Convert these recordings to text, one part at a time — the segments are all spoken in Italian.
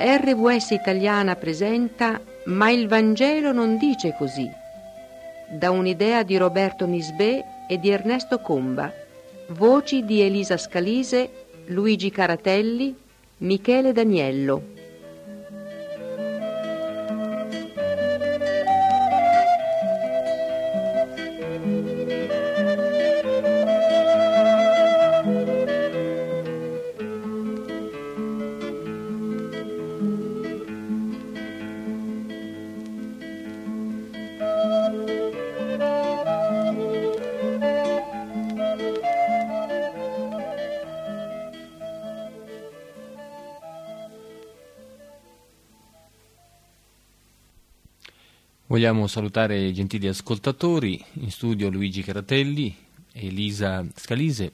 La RVS italiana presenta Ma il Vangelo non dice così, da un'idea di Roberto Nisbè e di Ernesto Comba, voci di Elisa Scalise, Luigi Caratelli, Michele Daniello. Vogliamo salutare i gentili ascoltatori, in studio Luigi Caratelli, Elisa Scalise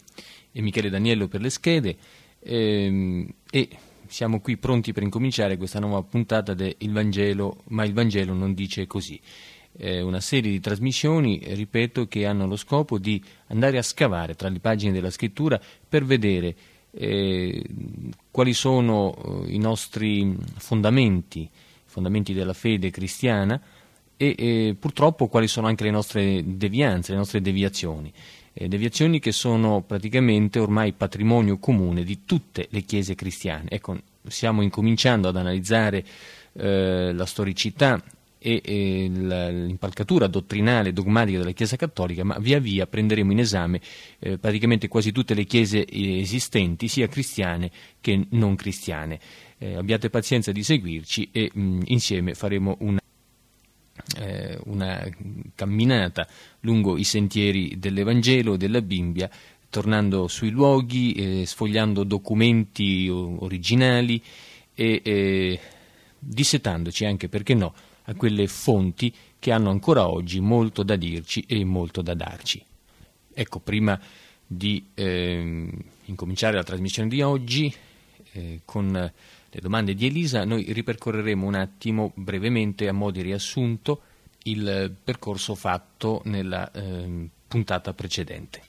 e Michele Daniello per le schede ehm, e siamo qui pronti per incominciare questa nuova puntata del Vangelo, ma il Vangelo non dice così. È una serie di trasmissioni, ripeto, che hanno lo scopo di andare a scavare tra le pagine della scrittura per vedere eh, quali sono eh, i nostri fondamenti, fondamenti della fede cristiana, e, e purtroppo quali sono anche le nostre devianze, le nostre deviazioni. Eh, deviazioni che sono praticamente ormai patrimonio comune di tutte le chiese cristiane. Ecco, stiamo incominciando ad analizzare eh, la storicità e, e l'impalcatura dottrinale dogmatica della Chiesa Cattolica, ma via via prenderemo in esame eh, praticamente quasi tutte le chiese esistenti, sia cristiane che non cristiane. Eh, abbiate pazienza di seguirci e mh, insieme faremo una eh, una camminata lungo i sentieri dell'Evangelo e della Bibbia, tornando sui luoghi, eh, sfogliando documenti originali e eh, dissetandoci anche, perché no, a quelle fonti che hanno ancora oggi molto da dirci e molto da darci. Ecco, prima di eh, incominciare la trasmissione di oggi eh, con le domande di Elisa, noi ripercorreremo un attimo brevemente a mo' di riassunto il percorso fatto nella eh, puntata precedente.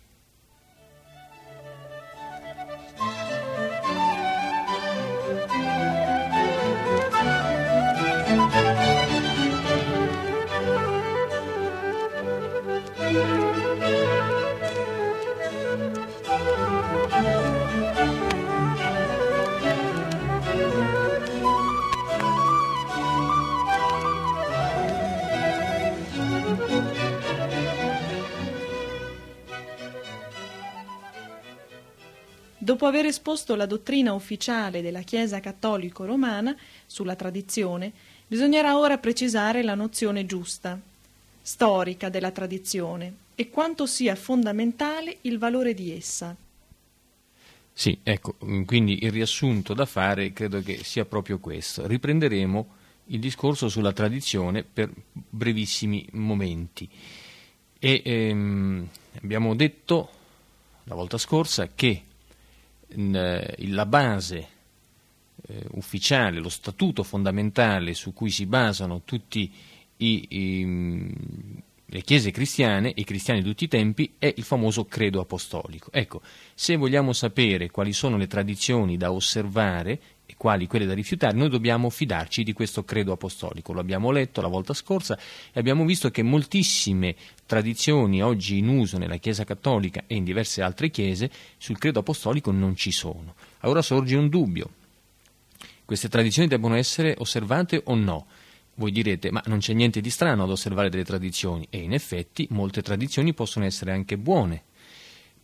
Dopo aver esposto la dottrina ufficiale della Chiesa cattolico-romana sulla tradizione, bisognerà ora precisare la nozione giusta, storica della tradizione e quanto sia fondamentale il valore di essa. Sì, ecco, quindi il riassunto da fare credo che sia proprio questo. Riprenderemo il discorso sulla tradizione per brevissimi momenti. E ehm, abbiamo detto la volta scorsa che la base eh, ufficiale, lo statuto fondamentale su cui si basano tutte le chiese cristiane, i cristiani di tutti i tempi, è il famoso credo apostolico. Ecco, se vogliamo sapere quali sono le tradizioni da osservare e quali quelle da rifiutare, noi dobbiamo fidarci di questo credo apostolico. Lo abbiamo letto la volta scorsa e abbiamo visto che moltissime tradizioni oggi in uso nella Chiesa cattolica e in diverse altre chiese sul credo apostolico non ci sono. Allora sorge un dubbio. Queste tradizioni devono essere osservate o no? Voi direte, ma non c'è niente di strano ad osservare delle tradizioni, e in effetti molte tradizioni possono essere anche buone,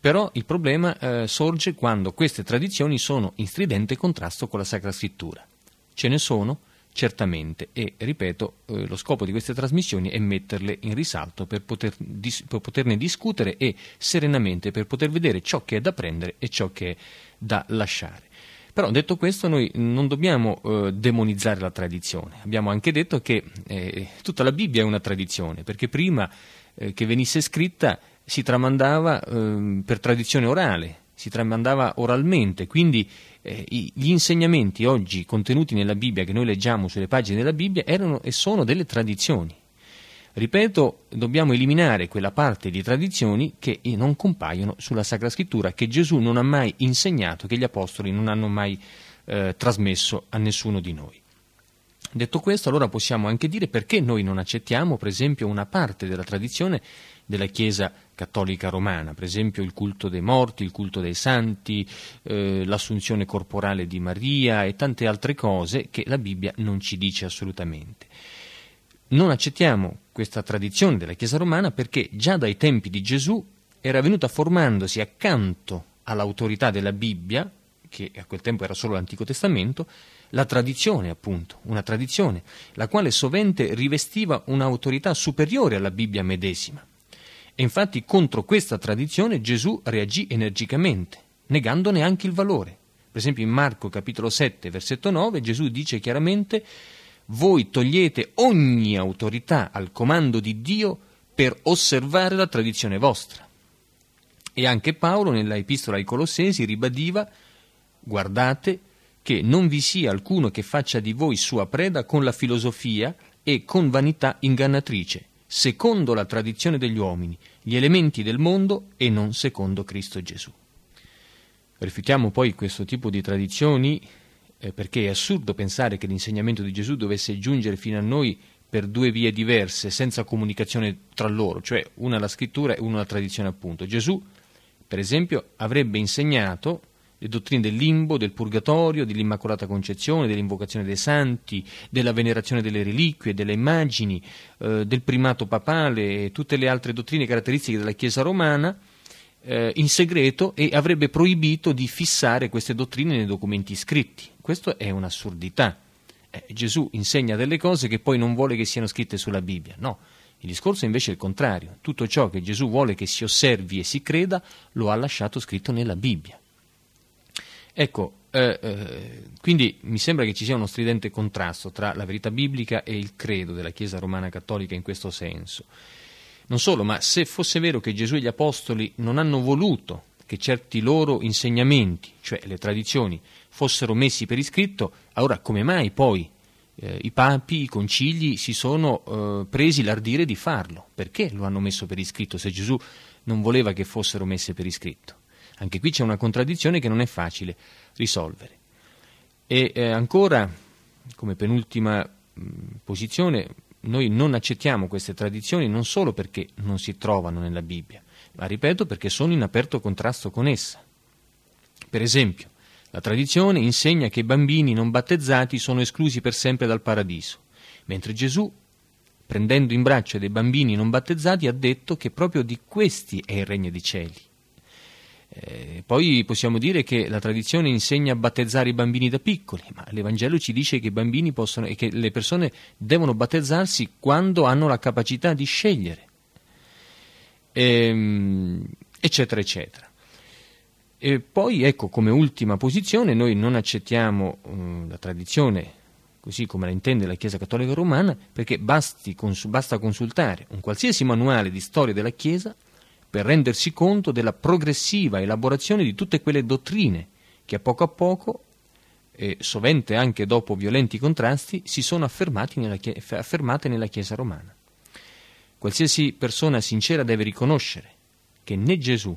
però il problema eh, sorge quando queste tradizioni sono in stridente contrasto con la Sacra Scrittura. Ce ne sono, certamente, e ripeto, eh, lo scopo di queste trasmissioni è metterle in risalto per, poter dis- per, poterne discutere e serenamente per poter vedere ciò che è da prendere e ciò che è da lasciare. Però detto questo noi non dobbiamo eh, demonizzare la tradizione. Abbiamo anche detto che eh, tutta la Bibbia è una tradizione, perché prima eh, che venisse scritta si tramandava eh, per tradizione orale, si tramandava oralmente, quindi eh, gli insegnamenti oggi contenuti nella Bibbia, che noi leggiamo sulle pagine della Bibbia, erano e sono delle tradizioni. Ripeto, dobbiamo eliminare quella parte di tradizioni che non compaiono sulla Sacra Scrittura, che Gesù non ha mai insegnato, che gli Apostoli non hanno mai eh, trasmesso a nessuno di noi. Detto questo, allora possiamo anche dire perché noi non accettiamo, per esempio, una parte della tradizione della Chiesa cattolica romana, per esempio il culto dei morti, il culto dei santi, eh, l'assunzione corporale di Maria e tante altre cose che la Bibbia non ci dice assolutamente. Non accettiamo questa tradizione della Chiesa romana perché già dai tempi di Gesù era venuta formandosi accanto all'autorità della Bibbia, che a quel tempo era solo l'Antico Testamento, la tradizione, appunto, una tradizione, la quale sovente rivestiva un'autorità superiore alla Bibbia medesima. E infatti contro questa tradizione Gesù reagì energicamente, negandone anche il valore. Per esempio in Marco capitolo 7, versetto 9, Gesù dice chiaramente voi togliete ogni autorità al comando di Dio per osservare la tradizione vostra. E anche Paolo nella epistola ai Colossesi ribadiva guardate che non vi sia alcuno che faccia di voi sua preda con la filosofia e con vanità ingannatrice, secondo la tradizione degli uomini, gli elementi del mondo e non secondo Cristo Gesù. Rifiutiamo poi questo tipo di tradizioni eh, perché è assurdo pensare che l'insegnamento di Gesù dovesse giungere fino a noi per due vie diverse, senza comunicazione tra loro, cioè una la scrittura e una la tradizione appunto. Gesù, per esempio, avrebbe insegnato le dottrine del limbo, del purgatorio, dell'Immacolata Concezione, dell'invocazione dei santi, della venerazione delle reliquie, delle immagini, eh, del primato papale e tutte le altre dottrine caratteristiche della Chiesa romana eh, in segreto e avrebbe proibito di fissare queste dottrine nei documenti scritti. Questo è un'assurdità. Eh, Gesù insegna delle cose che poi non vuole che siano scritte sulla Bibbia. No, il discorso invece è il contrario. Tutto ciò che Gesù vuole che si osservi e si creda lo ha lasciato scritto nella Bibbia. Ecco, eh, eh, quindi mi sembra che ci sia uno stridente contrasto tra la verità biblica e il credo della Chiesa romana cattolica in questo senso. Non solo, ma se fosse vero che Gesù e gli Apostoli non hanno voluto che certi loro insegnamenti, cioè le tradizioni, fossero messi per iscritto, allora come mai poi eh, i papi, i concili si sono eh, presi l'ardire di farlo? Perché lo hanno messo per iscritto se Gesù non voleva che fossero messe per iscritto? Anche qui c'è una contraddizione che non è facile risolvere. E eh, ancora, come penultima mh, posizione, noi non accettiamo queste tradizioni non solo perché non si trovano nella Bibbia, ma ripeto perché sono in aperto contrasto con essa. Per esempio, la tradizione insegna che i bambini non battezzati sono esclusi per sempre dal paradiso, mentre Gesù, prendendo in braccio dei bambini non battezzati, ha detto che proprio di questi è il regno dei cieli. Eh, poi possiamo dire che la tradizione insegna a battezzare i bambini da piccoli, ma l'Evangelo ci dice che possono che le persone devono battezzarsi quando hanno la capacità di scegliere, ehm, eccetera, eccetera. E poi, ecco, come ultima posizione, noi non accettiamo uh, la tradizione così come la intende la Chiesa Cattolica Romana, perché basta consultare un qualsiasi manuale di storia della Chiesa per rendersi conto della progressiva elaborazione di tutte quelle dottrine che a poco a poco, e sovente anche dopo violenti contrasti, si sono nella, affermate nella Chiesa romana. Qualsiasi persona sincera deve riconoscere che né Gesù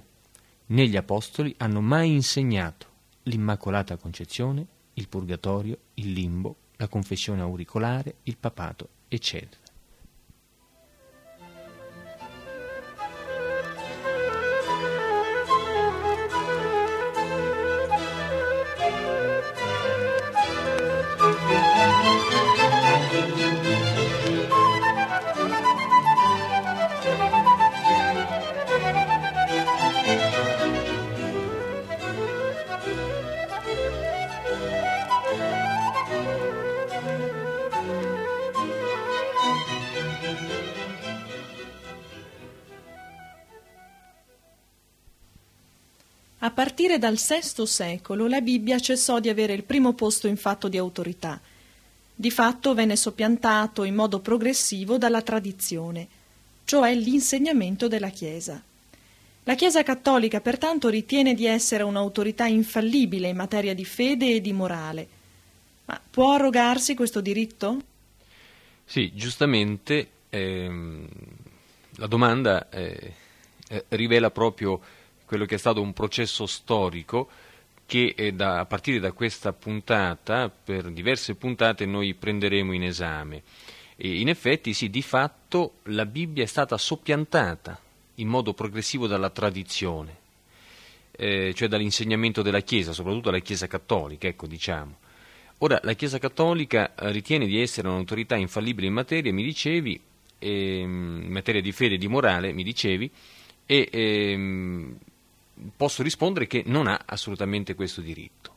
né gli Apostoli hanno mai insegnato l'Immacolata Concezione, il Purgatorio, il Limbo, la confessione auricolare, il papato, eccetera. Partire dal VI secolo la Bibbia cessò di avere il primo posto in fatto di autorità. Di fatto venne soppiantato in modo progressivo dalla tradizione, cioè l'insegnamento della Chiesa. La Chiesa cattolica pertanto ritiene di essere un'autorità infallibile in materia di fede e di morale. Ma può arrogarsi questo diritto? Sì, giustamente ehm, la domanda eh, eh, rivela proprio quello che è stato un processo storico che eh, da, a partire da questa puntata, per diverse puntate, noi prenderemo in esame. E in effetti, sì, di fatto la Bibbia è stata soppiantata in modo progressivo dalla tradizione, eh, cioè dall'insegnamento della Chiesa, soprattutto dalla Chiesa cattolica, ecco diciamo. Ora, la Chiesa cattolica eh, ritiene di essere un'autorità infallibile in materia, mi dicevi, eh, in materia di fede e di morale, mi dicevi, e ehm, posso rispondere che non ha assolutamente questo diritto.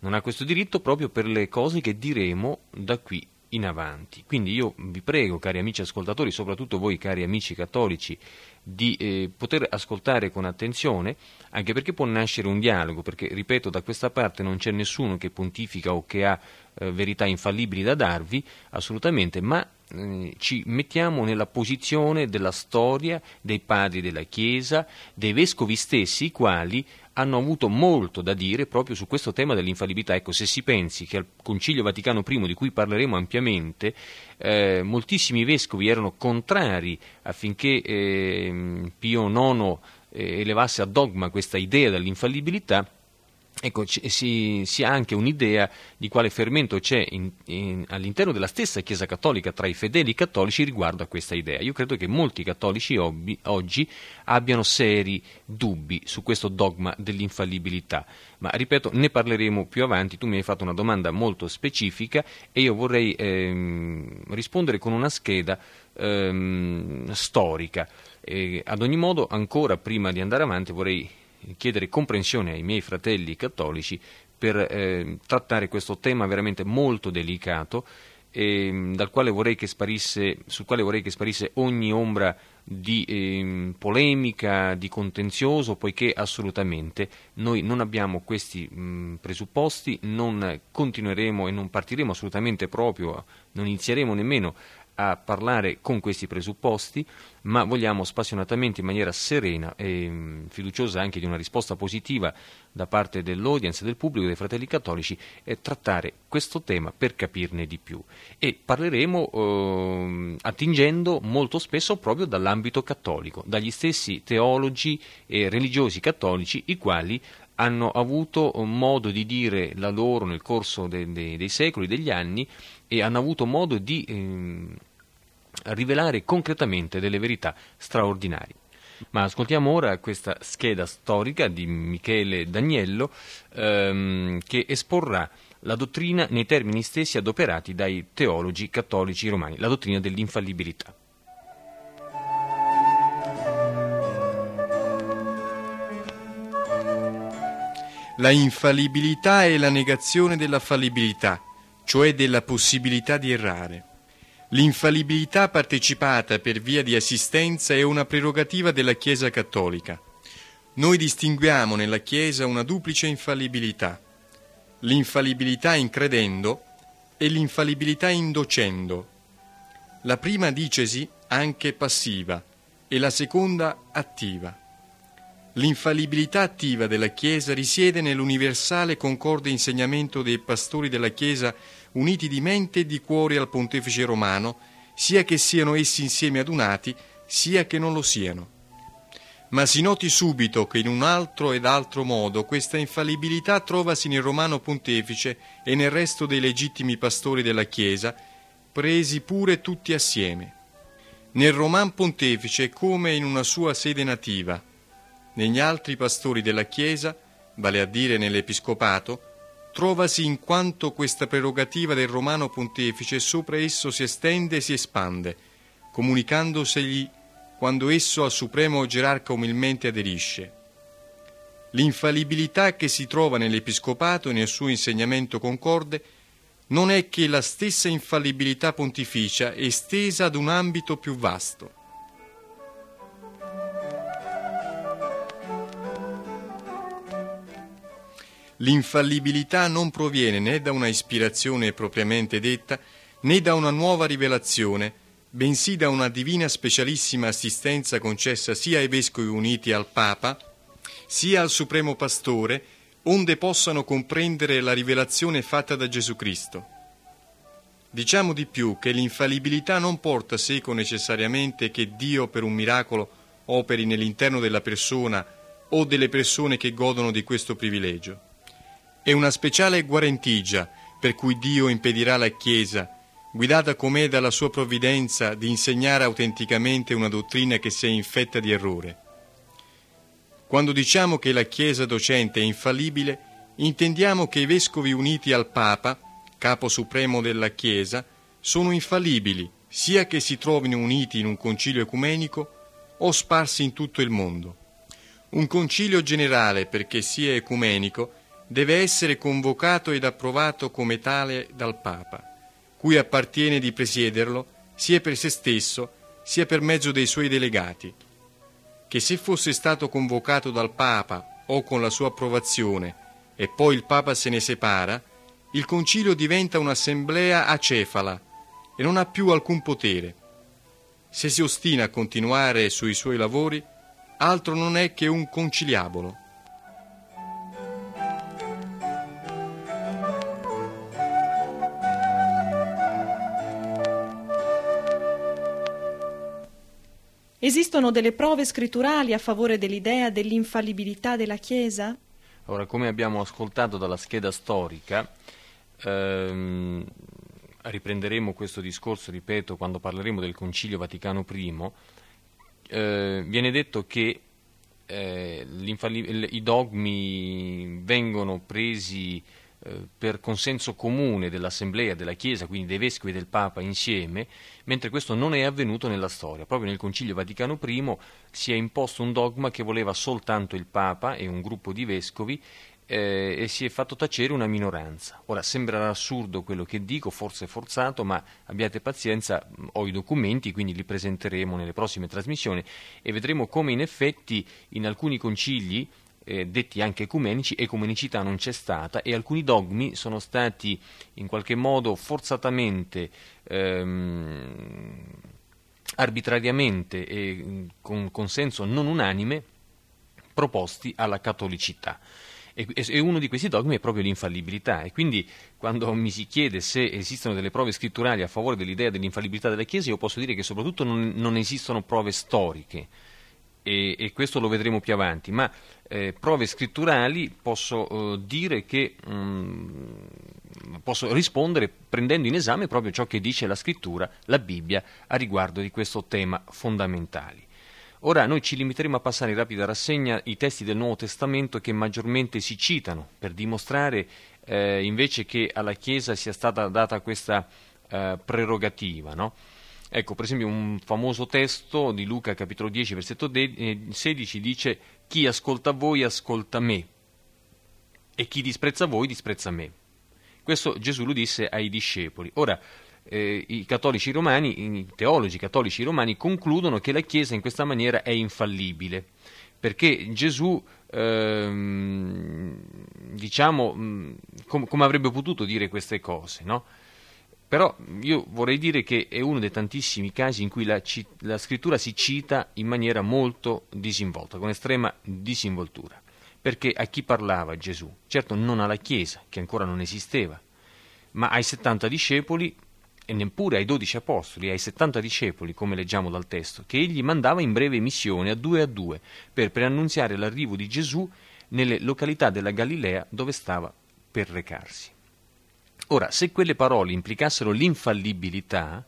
Non ha questo diritto proprio per le cose che diremo da qui in avanti. Quindi io vi prego, cari amici ascoltatori, soprattutto voi cari amici cattolici, di eh, poter ascoltare con attenzione, anche perché può nascere un dialogo, perché, ripeto, da questa parte non c'è nessuno che pontifica o che ha eh, verità infallibili da darvi, assolutamente, ma eh, ci mettiamo nella posizione della storia dei padri della Chiesa, dei vescovi stessi, i quali hanno avuto molto da dire proprio su questo tema dell'infallibilità. Ecco, se si pensi che al Concilio Vaticano I, di cui parleremo ampiamente, eh, moltissimi vescovi erano contrari affinché eh, Pio IX eh, elevasse a dogma questa idea dell'infallibilità, Ecco, si, si, ha anche un'idea di quale fermento c'è in, in, all'interno della stessa Chiesa Cattolica tra i fedeli cattolici riguardo a questa idea. Io credo che molti cattolici obbi, oggi abbiano seri dubbi su questo dogma dell'infallibilità, ma ripeto, ne parleremo più avanti. Tu mi hai fatto una domanda molto specifica e io vorrei ehm, rispondere con una scheda ehm, storica. E ad ogni modo, ancora prima di andare avanti, vorrei chiedere comprensione ai miei fratelli cattolici per eh, trattare questo tema veramente molto delicato eh, quale sparisse, sul quale vorrei che sparisse ogni ombra di eh, polemica, di contenzioso, poiché assolutamente noi non abbiamo questi mh, presupposti, non continueremo e non partiremo assolutamente proprio, non inizieremo nemmeno a parlare con questi presupposti, ma vogliamo spassionatamente, in maniera serena e mm, fiduciosa anche di una risposta positiva da parte dell'audience, del pubblico, dei fratelli cattolici, trattare questo tema per capirne di più. E parleremo eh, attingendo molto spesso proprio dall'ambito cattolico, dagli stessi teologi e religiosi cattolici, i quali hanno avuto modo di dire la loro nel corso de, de, dei secoli, degli anni, e hanno avuto modo di eh, rivelare concretamente delle verità straordinarie. Ma ascoltiamo ora questa scheda storica di Michele Daniello ehm, che esporrà la dottrina nei termini stessi adoperati dai teologi cattolici romani, la dottrina dell'infallibilità. La infallibilità è la negazione della fallibilità, cioè della possibilità di errare. L'infallibilità partecipata per via di assistenza è una prerogativa della Chiesa cattolica. Noi distinguiamo nella Chiesa una duplice infallibilità. L'infallibilità in credendo e l'infallibilità in docendo. La prima dicesi anche passiva e la seconda attiva. L'infallibilità attiva della Chiesa risiede nell'universale concorde insegnamento dei pastori della Chiesa uniti di mente e di cuore al pontefice romano, sia che siano essi insieme adunati, sia che non lo siano. Ma si noti subito che in un altro ed altro modo questa infallibilità trovasi nel romano pontefice e nel resto dei legittimi pastori della Chiesa, presi pure tutti assieme. Nel roman pontefice come in una sua sede nativa, negli altri pastori della Chiesa, vale a dire nell'Episcopato, trovasi in quanto questa prerogativa del romano pontefice sopra esso si estende e si espande, comunicandosegli quando esso al supremo gerarca umilmente aderisce. L'infallibilità che si trova nell'Episcopato e nel suo insegnamento concorde non è che la stessa infallibilità pontificia estesa ad un ambito più vasto. L'infallibilità non proviene né da una ispirazione propriamente detta, né da una nuova rivelazione, bensì da una divina specialissima assistenza concessa sia ai vescovi uniti al Papa, sia al Supremo Pastore, onde possano comprendere la rivelazione fatta da Gesù Cristo. Diciamo di più che l'infallibilità non porta seco necessariamente che Dio per un miracolo operi nell'interno della persona o delle persone che godono di questo privilegio È una speciale guarentigia per cui Dio impedirà alla Chiesa, guidata com'è dalla sua provvidenza, di insegnare autenticamente una dottrina che sia infetta di errore. Quando diciamo che la Chiesa docente è infallibile, intendiamo che i vescovi uniti al Papa, capo supremo della Chiesa, sono infallibili, sia che si trovino uniti in un concilio ecumenico o sparsi in tutto il mondo. Un concilio generale, perché sia ecumenico, deve essere convocato ed approvato come tale dal Papa, cui appartiene di presiederlo sia per se stesso sia per mezzo dei suoi delegati, che se fosse stato convocato dal Papa o con la sua approvazione e poi il Papa se ne separa, il concilio diventa un'assemblea acefala e non ha più alcun potere. Se si ostina a continuare sui suoi lavori, altro non è che un conciliabolo. Esistono delle prove scritturali a favore dell'idea dell'infallibilità della Chiesa? Ora, come abbiamo ascoltato dalla scheda storica, ehm, riprenderemo questo discorso, ripeto, quando parleremo del Concilio Vaticano I, eh, viene detto che eh, i dogmi vengono presi per consenso comune dell'Assemblea, della Chiesa, quindi dei Vescovi e del Papa insieme, mentre questo non è avvenuto nella storia. Proprio nel Concilio Vaticano I si è imposto un dogma che voleva soltanto il Papa e un gruppo di Vescovi eh, e si è fatto tacere una minoranza. Ora sembrerà assurdo quello che dico, forse forzato, ma abbiate pazienza, ho i documenti, quindi li presenteremo nelle prossime trasmissioni e vedremo come in effetti in alcuni concili eh, detti anche ecumenici, ecumenicità non c'è stata e alcuni dogmi sono stati in qualche modo forzatamente, ehm, arbitrariamente e con consenso non unanime proposti alla cattolicità. E, uno di questi dogmi è proprio l'infallibilità. E quindi quando mi si chiede se esistono delle prove scritturali a favore dell'idea dell'infallibilità della Chiesa, io posso dire che soprattutto non, non esistono prove storiche. E, e, questo lo vedremo più avanti, ma eh, prove scritturali posso eh, dire che mh, mm, posso rispondere prendendo in esame proprio ciò che dice la scrittura, la Bibbia, a riguardo di questo tema fondamentale. Ora noi ci limiteremo a passare in rapida rassegna i testi del Nuovo Testamento che maggiormente si citano per dimostrare eh, invece che alla Chiesa sia stata data questa eh, prerogativa. No? Ecco, per esempio un famoso testo di Luca capitolo 10 versetto 16 eh, dice chi ascolta voi ascolta me e chi disprezza voi disprezza me. Questo Gesù lo disse ai discepoli. Ora, eh, i cattolici romani, i teologi cattolici romani concludono che la Chiesa in questa maniera è infallibile, perché Gesù, ehm, diciamo, mm, com- come avrebbe potuto dire queste cose, no? Però io vorrei dire che è uno dei tantissimi casi in cui la, la scrittura si cita in maniera molto disinvolta, con estrema disinvoltura. Perché a chi parlava Gesù? Certo non alla Chiesa, che ancora non esisteva, ma ai 70 discepoli e neppure ai dodici apostoli, ai settanta discepoli, come leggiamo dal testo, che egli mandava in breve missione a due a due per preannunziare l'arrivo di Gesù nelle località della Galilea dove stava per recarsi. Ora, se quelle parole implicassero l'infallibilità,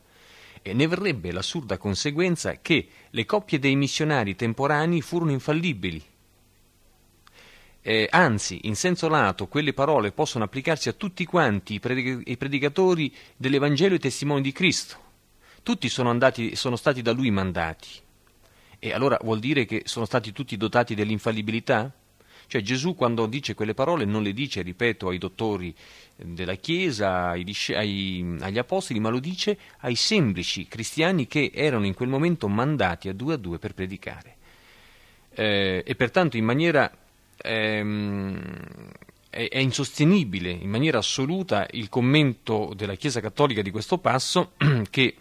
eh, ne verrebbe l'assurda conseguenza che le coppie dei missionari temporanei furono infallibili eh, anzi, in senso lato, quelle parole possono applicarsi a tutti quanti i, predic- i predicatori dell'Evangelo e testimoni di Cristo. Tutti sono, andati, sono stati da lui mandati. E allora vuol dire che sono stati tutti dotati dell'infallibilità? Cioè Gesù quando dice quelle parole non le dice, ripeto, ai dottori della Chiesa, ai, ai, agli apostoli, ma lo dice ai semplici cristiani che erano in quel momento mandati a due a due per predicare. Eh, e pertanto in maniera ehm, è, è insostenibile in maniera assoluta il commento della Chiesa Cattolica di questo passo che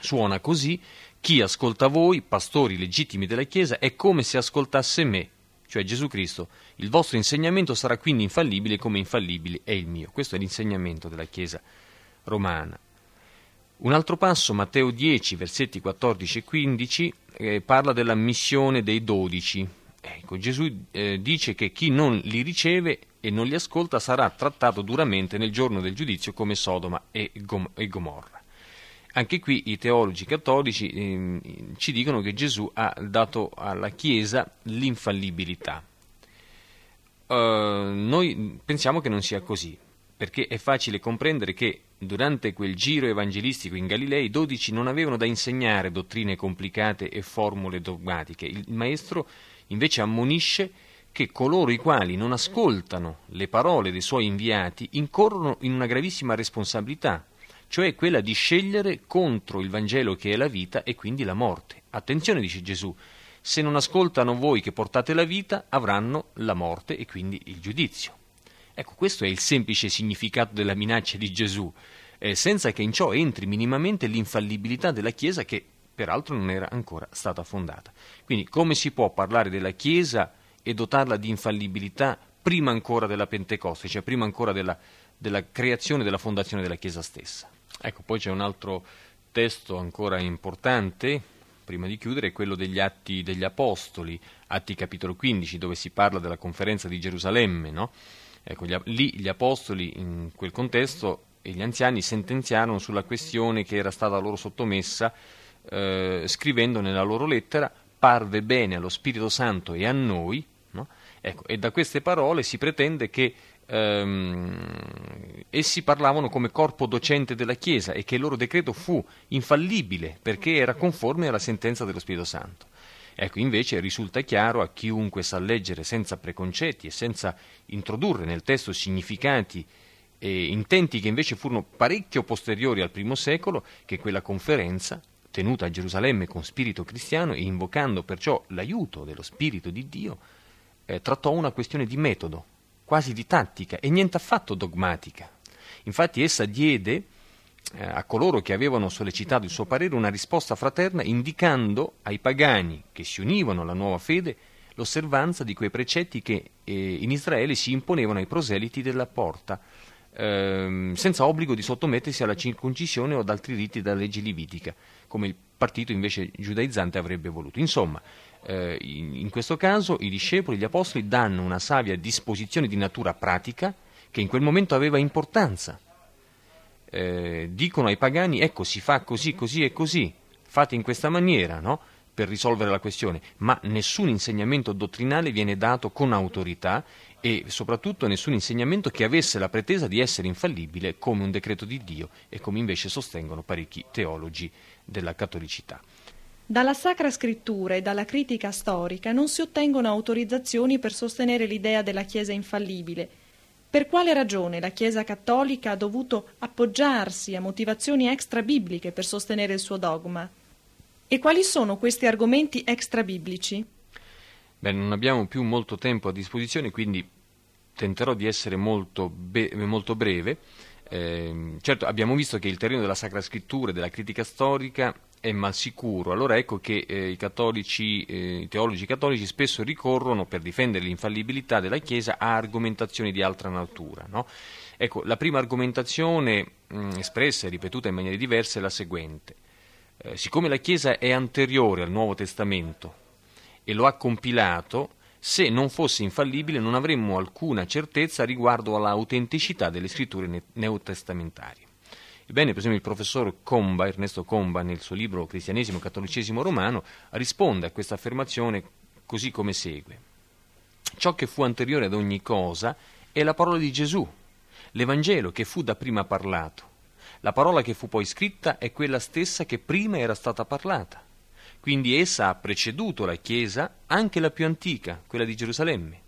suona così chi ascolta voi, pastori legittimi della Chiesa, è come se ascoltasse me, cioè Gesù Cristo. Il vostro insegnamento sarà quindi infallibile come infallibile è il mio. Questo è l'insegnamento della Chiesa romana. Un altro passo, Matteo 10, versetti 14 e 15, eh, parla della missione dei dodici, Ecco, Gesù eh, dice che chi non li riceve e non li ascolta sarà trattato duramente nel giorno del giudizio come Sodoma e, Gom- e Gomorra. Anche qui i teologi cattolici eh, ci dicono che Gesù ha dato alla Chiesa l'infallibilità. Uh, noi pensiamo che non sia così, perché è facile comprendere che durante quel giro evangelistico in Galilea i dodici non avevano da insegnare dottrine complicate e formule dogmatiche. Il maestro invece ammonisce che coloro i quali non ascoltano le parole dei suoi inviati incorrono in una gravissima responsabilità, cioè quella di scegliere contro il Vangelo che è la vita e quindi la morte. Attenzione, dice Gesù, se non ascoltano voi che portate la vita, avranno la morte e quindi il giudizio. Ecco, questo è il semplice significato della minaccia di Gesù, eh, senza che in ciò entri minimamente l'infallibilità della Chiesa che peraltro non era ancora stata fondata. Quindi come si può parlare della Chiesa e dotarla di infallibilità prima ancora della Pentecoste, cioè prima ancora della, della creazione e della fondazione della Chiesa stessa. Ecco, poi c'è un altro testo ancora importante, prima di chiudere, quello degli Atti degli Apostoli, Atti capitolo 15, dove si parla della conferenza di Gerusalemme. No? Ecco, gli, lì gli Apostoli, in quel contesto, e gli anziani sentenziarono sulla questione che era stata loro sottomessa, eh, scrivendo nella loro lettera, parve bene allo Spirito Santo e a noi, Ecco, e da queste parole si pretende che ehm, essi parlavano come corpo docente della Chiesa e che il loro decreto fu infallibile perché era conforme alla sentenza dello Spirito Santo. Ecco, invece risulta chiaro a chiunque sa leggere senza preconcetti e senza introdurre nel testo significati e intenti che invece furono parecchio posteriori al primo secolo, che quella conferenza, tenuta a Gerusalemme con spirito cristiano e invocando perciò l'aiuto dello Spirito di Dio, eh, trattò una questione di metodo, quasi di tattica e niente affatto dogmatica. Infatti essa diede eh, a coloro che avevano sollecitato il suo parere una risposta fraterna indicando ai pagani che si univano alla nuova fede l'osservanza di quei precetti che eh, in Israele si imponevano ai proseliti della porta, ehm, senza obbligo di sottomettersi alla circoncisione o ad altri riti della legge livitica, come il partito invece giudaizzante avrebbe voluto. Insomma, eh, in, in questo caso i discepoli, gli apostoli, danno una savia disposizione di natura pratica che in quel momento aveva importanza. Eh, dicono ai pagani, ecco, si fa così, così e così, fate in questa maniera, no? per risolvere la questione, ma nessun insegnamento dottrinale viene dato con autorità e soprattutto nessun insegnamento che avesse la pretesa di essere infallibile come un decreto di Dio e come invece sostengono parecchi teologi della cattolicità. Dalla Sacra Scrittura e dalla critica storica non si ottengono autorizzazioni per sostenere l'idea della Chiesa infallibile. Per quale ragione la Chiesa cattolica ha dovuto appoggiarsi a motivazioni extra-bibliche per sostenere il suo dogma? E quali sono questi argomenti extra-biblici? Beh, non abbiamo più molto tempo a disposizione, quindi tenterò di essere molto, be- molto breve. Eh, certo, abbiamo visto che il terreno della Sacra Scrittura e della critica storica è mal sicuro. Allora ecco che eh, i, cattolici, eh, i teologi cattolici spesso ricorrono per difendere l'infallibilità della Chiesa a argomentazioni di altra natura. No? Ecco, la prima argomentazione mh, espressa e ripetuta in maniere diverse è la seguente. Eh, siccome la Chiesa è anteriore al Nuovo Testamento e lo ha compilato, se non fosse infallibile non avremmo alcuna certezza riguardo all'autenticità delle scritture neotestamentarie. Ebbene, per esempio, il professor Comba, Ernesto Comba, nel suo libro Cristianesimo e Cattolicesimo Romano, risponde a questa affermazione così come segue. Ciò che fu anteriore ad ogni cosa è la parola di Gesù, l'Evangelo che fu da prima parlato. La parola che fu poi scritta è quella stessa che prima era stata parlata. Quindi essa ha preceduto la Chiesa, anche la più antica, quella di Gerusalemme.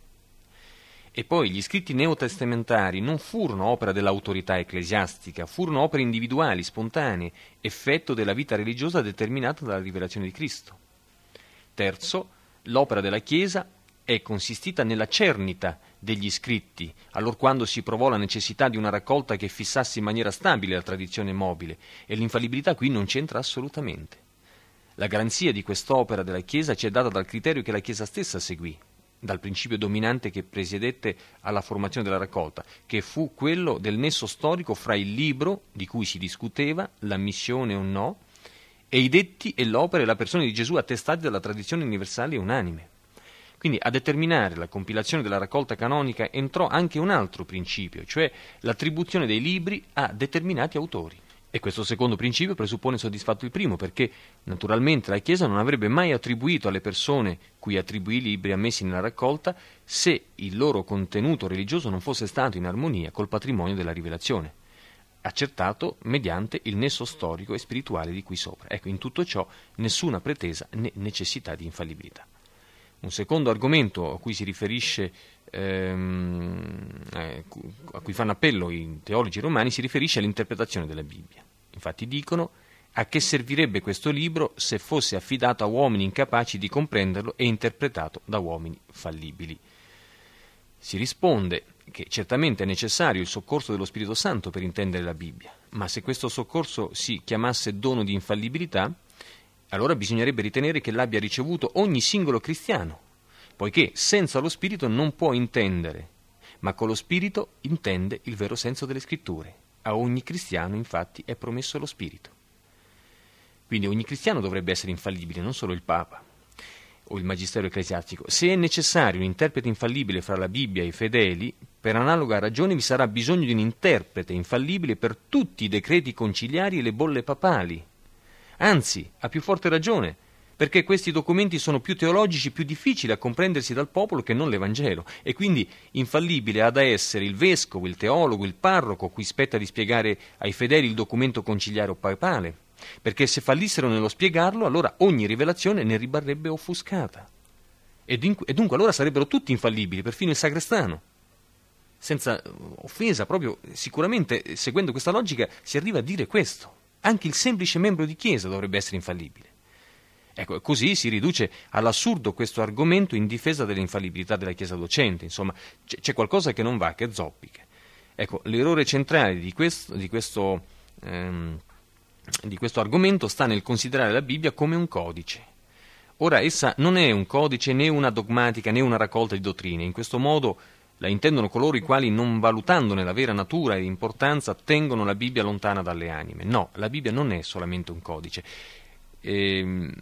E poi gli scritti neotestamentari non furono opera dell'autorità ecclesiastica, furono opere individuali, spontanee, effetto della vita religiosa determinata dalla rivelazione di Cristo. Terzo, l'opera della Chiesa è consistita nella cernita degli scritti, allorquando si provò la necessità di una raccolta che fissasse in maniera stabile la tradizione mobile, e l'infallibilità qui non c'entra assolutamente. La garanzia di quest'opera della Chiesa ci è data dal criterio che la Chiesa stessa seguì, dal principio dominante che presiedette alla formazione della raccolta, che fu quello del nesso storico fra il libro di cui si discuteva, l'ammissione o no, e i detti e l'opera e la persona di Gesù attestati dalla tradizione universale e unanime. Quindi a determinare la compilazione della raccolta canonica entrò anche un altro principio, cioè l'attribuzione dei libri a determinati autori. E questo secondo principio presuppone soddisfatto il primo, perché naturalmente la Chiesa non avrebbe mai attribuito alle persone cui attribuì i libri ammessi nella raccolta se il loro contenuto religioso non fosse stato in armonia col patrimonio della rivelazione, accertato mediante il nesso storico e spirituale di qui sopra. Ecco, in tutto ciò nessuna pretesa né necessità di infallibilità. Un secondo argomento a cui si riferisce ehm, eh, a cui fanno appello i teologi romani si riferisce all'interpretazione della Bibbia. Infatti dicono a che servirebbe questo libro se fosse affidato a uomini incapaci di comprenderlo e interpretato da uomini fallibili. Si risponde che certamente è necessario il soccorso dello Spirito Santo per intendere la Bibbia, ma se questo soccorso si chiamasse dono di infallibilità, allora bisognerebbe ritenere che l'abbia ricevuto ogni singolo cristiano, poiché senza lo Spirito non può intendere, ma con lo Spirito intende il vero senso delle scritture. A ogni cristiano infatti è promesso lo Spirito. Quindi ogni cristiano dovrebbe essere infallibile, non solo il Papa o il Magistero ecclesiastico. Se è necessario un interprete infallibile fra la Bibbia e i fedeli, per analoga ragione vi sarà bisogno di un interprete infallibile per tutti i decreti conciliari e le bolle papali. Anzi, a più forte ragione, perché questi documenti sono più teologici, più difficili a comprendersi dal popolo che non l'Evangelo, e quindi infallibile ha da essere il vescovo, il teologo, il parroco, cui spetta di spiegare ai fedeli il documento conciliare o papale, perché se fallissero nello spiegarlo, allora ogni rivelazione ne ribarrebbe offuscata. E dunque allora sarebbero tutti infallibili, perfino il sagrestano. Senza offesa, proprio sicuramente, seguendo questa logica, si arriva a dire questo. Anche il semplice membro di chiesa dovrebbe essere infallibile. Ecco, così si riduce all'assurdo questo argomento in difesa dell'infallibilità della Chiesa docente, insomma, c'è, qualcosa che non va, che zoppica. Ecco, l'errore centrale di questo, di, questo, ehm, di questo argomento sta nel considerare la Bibbia come un codice. Ora, essa non è un codice né una dogmatica né una raccolta di dottrine, in questo modo la intendono coloro i quali, non valutandone la vera natura e importanza, tengono la Bibbia lontana dalle anime. No, la Bibbia non è solamente un codice. Ehm,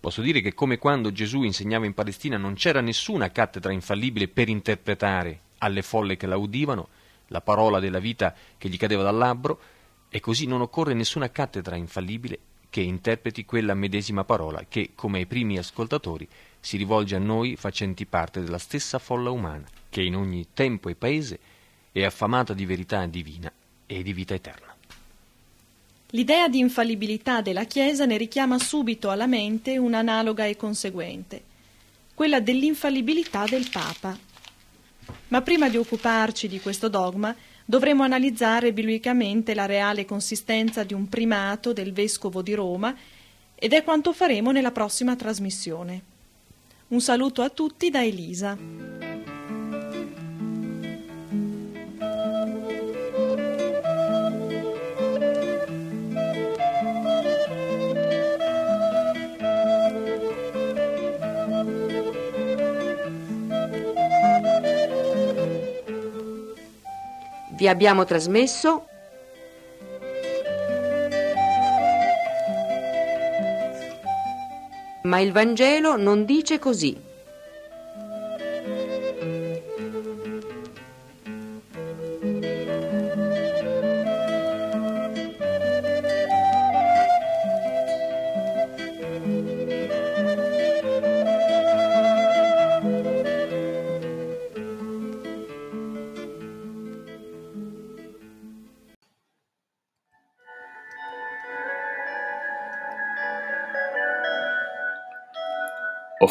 Posso dire che come quando Gesù insegnava in Palestina non c'era nessuna cattedra infallibile per interpretare alle folle che la udivano la parola della vita che gli cadeva dal labbro, e così non occorre nessuna cattedra infallibile che interpreti quella medesima parola che, come ai primi ascoltatori, si rivolge a noi facenti parte della stessa folla umana, che in ogni tempo e paese è affamata di verità divina e di vita eterna. L'idea di infallibilità della Chiesa ne richiama subito alla mente un'analoga e conseguente, quella dell'infallibilità del Papa. Ma prima di occuparci di questo dogma, dovremo analizzare biblicamente la reale consistenza di un primato del Vescovo di Roma ed è quanto faremo nella prossima trasmissione. Un saluto a tutti da Elisa. Vi abbiamo trasmesso Ma il Vangelo non dice così.